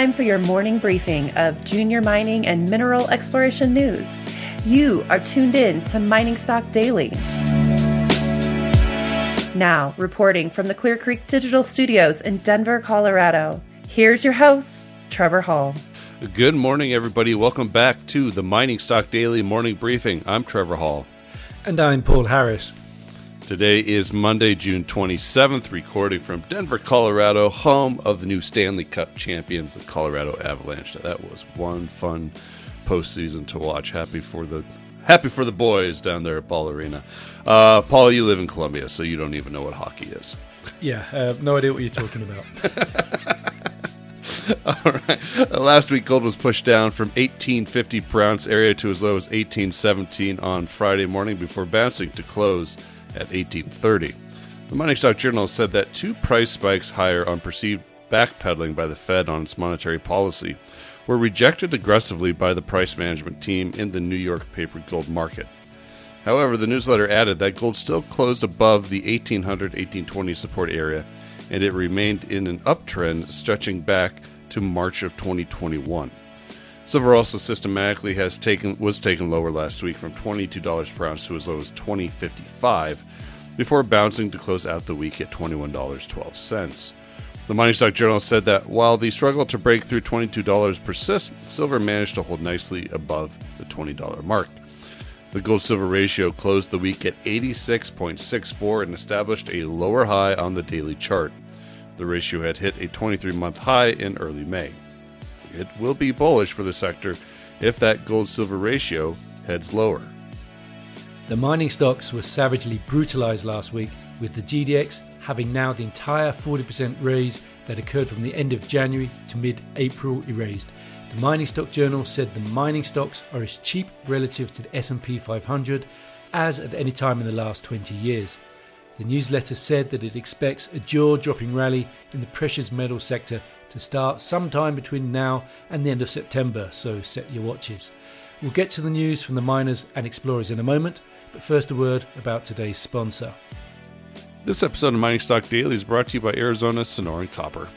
time for your morning briefing of junior mining and mineral exploration news. You are tuned in to Mining Stock Daily. Now, reporting from the Clear Creek Digital Studios in Denver, Colorado, here's your host, Trevor Hall. Good morning, everybody. Welcome back to the Mining Stock Daily Morning Briefing. I'm Trevor Hall. And I'm Paul Harris. Today is Monday, June 27th, recording from Denver, Colorado, home of the new Stanley Cup champions, the Colorado Avalanche. That was one fun postseason to watch. Happy for the happy for the boys down there at Ball Arena. Uh, Paul, you live in Colombia, so you don't even know what hockey is. Yeah, I have no idea what you're talking about. All right. Last week, gold was pushed down from 1850 per ounce area to as low as 1817 on Friday morning before bouncing to close at 1830. The Mining Stock Journal said that two price spikes higher on perceived backpedaling by the Fed on its monetary policy were rejected aggressively by the price management team in the New York paper gold market. However, the newsletter added that gold still closed above the 1800 1820 support area and it remained in an uptrend stretching back to March of 2021. Silver also systematically has taken was taken lower last week from $22 per ounce to as low as $20.55 before bouncing to close out the week at $21.12. The Mining Stock Journal said that while the struggle to break through $22 persists, silver managed to hold nicely above the $20 mark. The gold silver ratio closed the week at 86.64 and established a lower high on the daily chart. The ratio had hit a 23 month high in early May it will be bullish for the sector if that gold silver ratio heads lower. The mining stocks were savagely brutalized last week, with the GDX having now the entire 40% raise that occurred from the end of January to mid April erased. The Mining Stock Journal said the mining stocks are as cheap relative to the S&P 500 as at any time in the last 20 years. The newsletter said that it expects a jaw-dropping rally in the precious metal sector to start sometime between now and the end of September, so set your watches. We'll get to the news from the miners and explorers in a moment, but first a word about today's sponsor. This episode of Mining Stock Daily is brought to you by Arizona Sonoran Copper.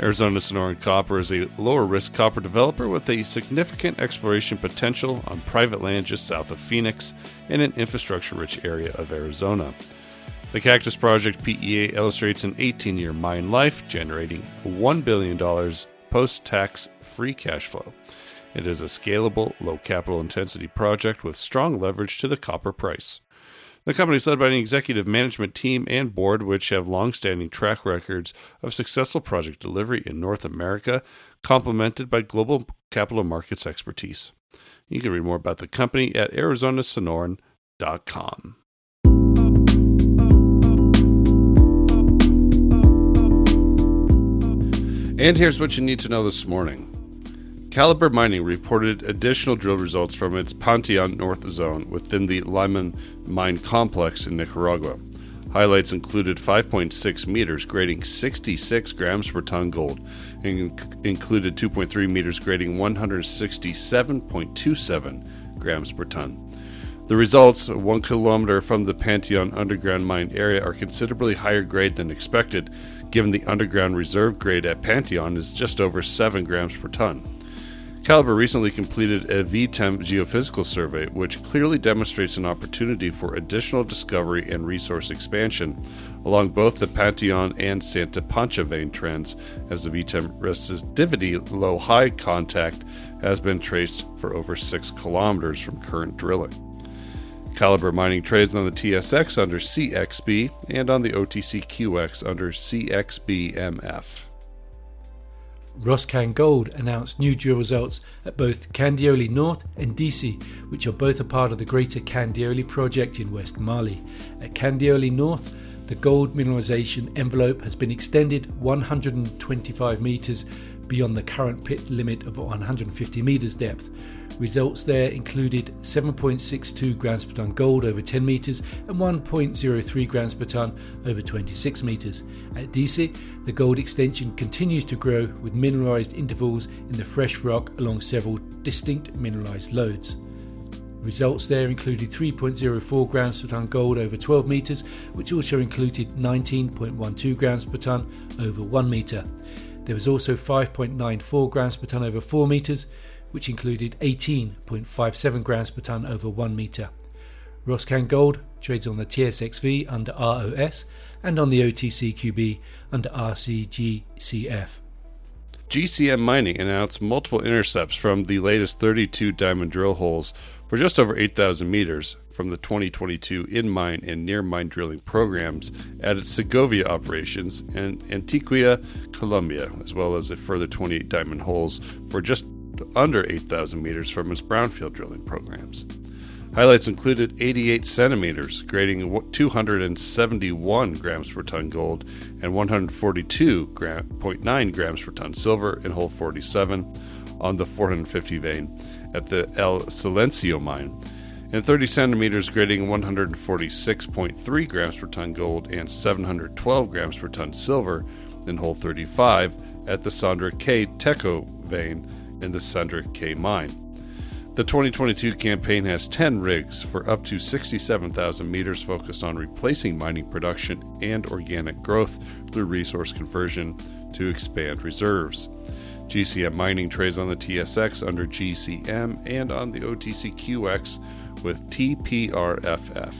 Arizona Sonoran Copper is a lower risk copper developer with a significant exploration potential on private land just south of Phoenix in an infrastructure rich area of Arizona. The Cactus Project PEA illustrates an 18 year mine life, generating $1 billion post tax free cash flow. It is a scalable, low capital intensity project with strong leverage to the copper price. The company is led by an executive management team and board which have long standing track records of successful project delivery in North America, complemented by global capital markets expertise. You can read more about the company at arizonasonoran.com. And here's what you need to know this morning. Calibre Mining reported additional drill results from its Panteon North zone within the Limon mine complex in Nicaragua. Highlights included 5.6 meters grading 66 grams per ton gold, and included 2.3 meters grading 167.27 grams per ton. The results, one kilometer from the Panteon underground mine area, are considerably higher grade than expected, given the underground reserve grade at Panteon is just over 7 grams per ton. Calibre recently completed a VTEM geophysical survey, which clearly demonstrates an opportunity for additional discovery and resource expansion along both the Panteon and Santa Pancha vein trends, as the VTEM resistivity low high contact has been traced for over 6 kilometers from current drilling. Calibre Mining trades on the TSX under CXB and on the OTCQX under CXBMF. Roscan Gold announced new drill results at both Kandiole North and Disi, which are both a part of the Greater Kandiole project in West Mali. At Kandiole North, the gold mineralization envelope has been extended 125 meters beyond the current pit limit of 150 meters depth. Results there included 7.62 grams per ton gold over 10 meters and 1.03 grams per ton over 26 meters. At Disi, the gold extension continues to grow with mineralized intervals in the fresh rock along several distinct mineralized lodes. Results there included 3.04 grams per ton gold over 12 metres, which also included 19.12 grams per ton over 1 metre. There was also 5.94 grams per tonne over 4 metres, which included 18.57 grams per tonne over 1 metre. Roscan Gold trades on the TSXV under ROS and on the OTCQB under RCGCF. GCM Mining announced multiple intercepts from the latest 32 diamond drill holes for just over 8,000 meters from the 2022 in mine and near mine drilling programs at its Segovia operations in Antioquia, Colombia, as well as a further 28 diamond holes for just under 8,000 meters from its brownfield drilling programs. Highlights included 88 centimeters, grading 271 grams per ton gold and 142.9 grams per ton silver in hole 47 on the 450 vein at the El Silencio mine, and 30 centimeters, grading 146.3 grams per ton gold and 712 grams per ton silver in hole 35 at the Sandra K. Teco vein in the Sandra K mine. The 2022 campaign has 10 rigs for up to 67,000 meters focused on replacing mining production and organic growth through resource conversion to expand reserves. GCM Mining trades on the TSX under GCM and on the OTCQX with TPRFF.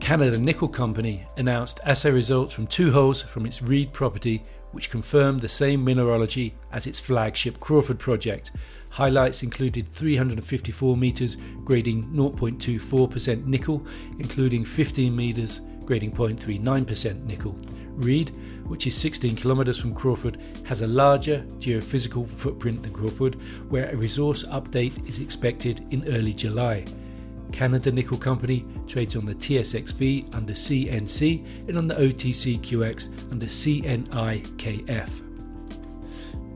Canada Nickel Company announced assay results from two holes from its Reid property, which confirmed the same mineralogy as its flagship Crawford project, Highlights included 354 metres grading 0.24% nickel, including 15 metres grading 0.39% nickel. Reid, which is 16 kilometres from Crawford, has a larger geophysical footprint than Crawford, where a resource update is expected in early July. Canada Nickel Company trades on the TSXV under CNC and on the OTCQX under CNIKF.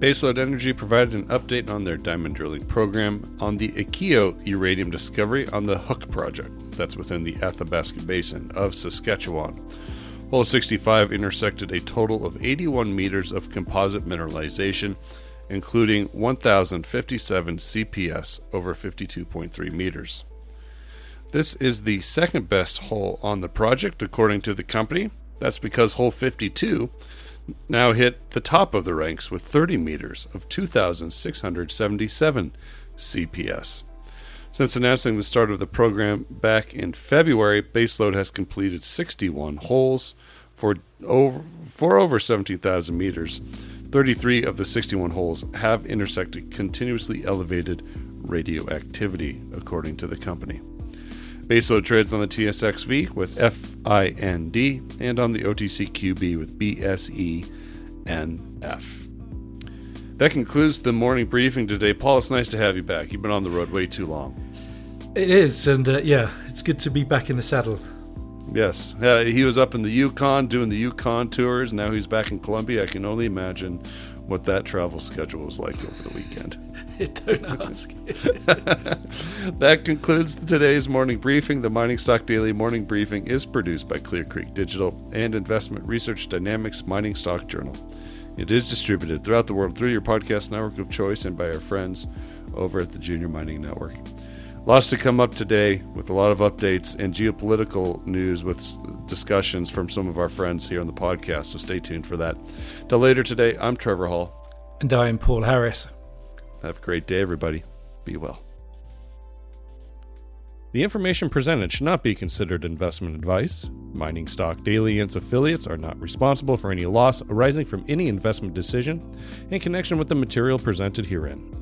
Baselode Energy provided an update on their diamond drilling program on the ACKIO uranium discovery on the Hook project, that's within the Athabasca Basin of Saskatchewan. Hole 65 intersected a total of 81 meters of composite mineralization, including 1,057 CPS over 52.3 meters. This is the second best hole on the project, according to the company. That's because hole 52 now hit the top of the ranks with 30 meters of 2,677 CPS. Since announcing the start of the program back in February, Baselode has completed 61 holes for over, for over 17,000 meters. 33 of the 61 holes have intersected continuously elevated radioactivity, according to the company. Baselode trades on the TSXV with FIND and on the OTCQB with BSENF. That concludes the morning briefing today. Paul, it's nice to have you back. You've been on the road way too long. It is, and uh, yeah, it's good to be back in the saddle. Yes, uh, he was up in the Yukon doing the Yukon tours. Now he's back in Colombia. I can only imagine what that travel schedule was like over the weekend. Don't ask. that concludes today's morning briefing. The Mining Stock Daily Morning Briefing is produced by Clear Creek Digital and Investment Research Dynamics Mining Stock Journal. It is distributed throughout the world through your podcast network of choice and by our friends over at the Junior Mining Network. Lots to come up today with a lot of updates and geopolitical news with discussions from some of our friends here on the podcast, so stay tuned for that. Till later today, I'm Trevor Hall. And I'm Paul Harris. Have a great day, everybody. Be well. The information presented should not be considered investment advice. Mining Stock Daily and its affiliates are not responsible for any loss arising from any investment decision in connection with the material presented herein.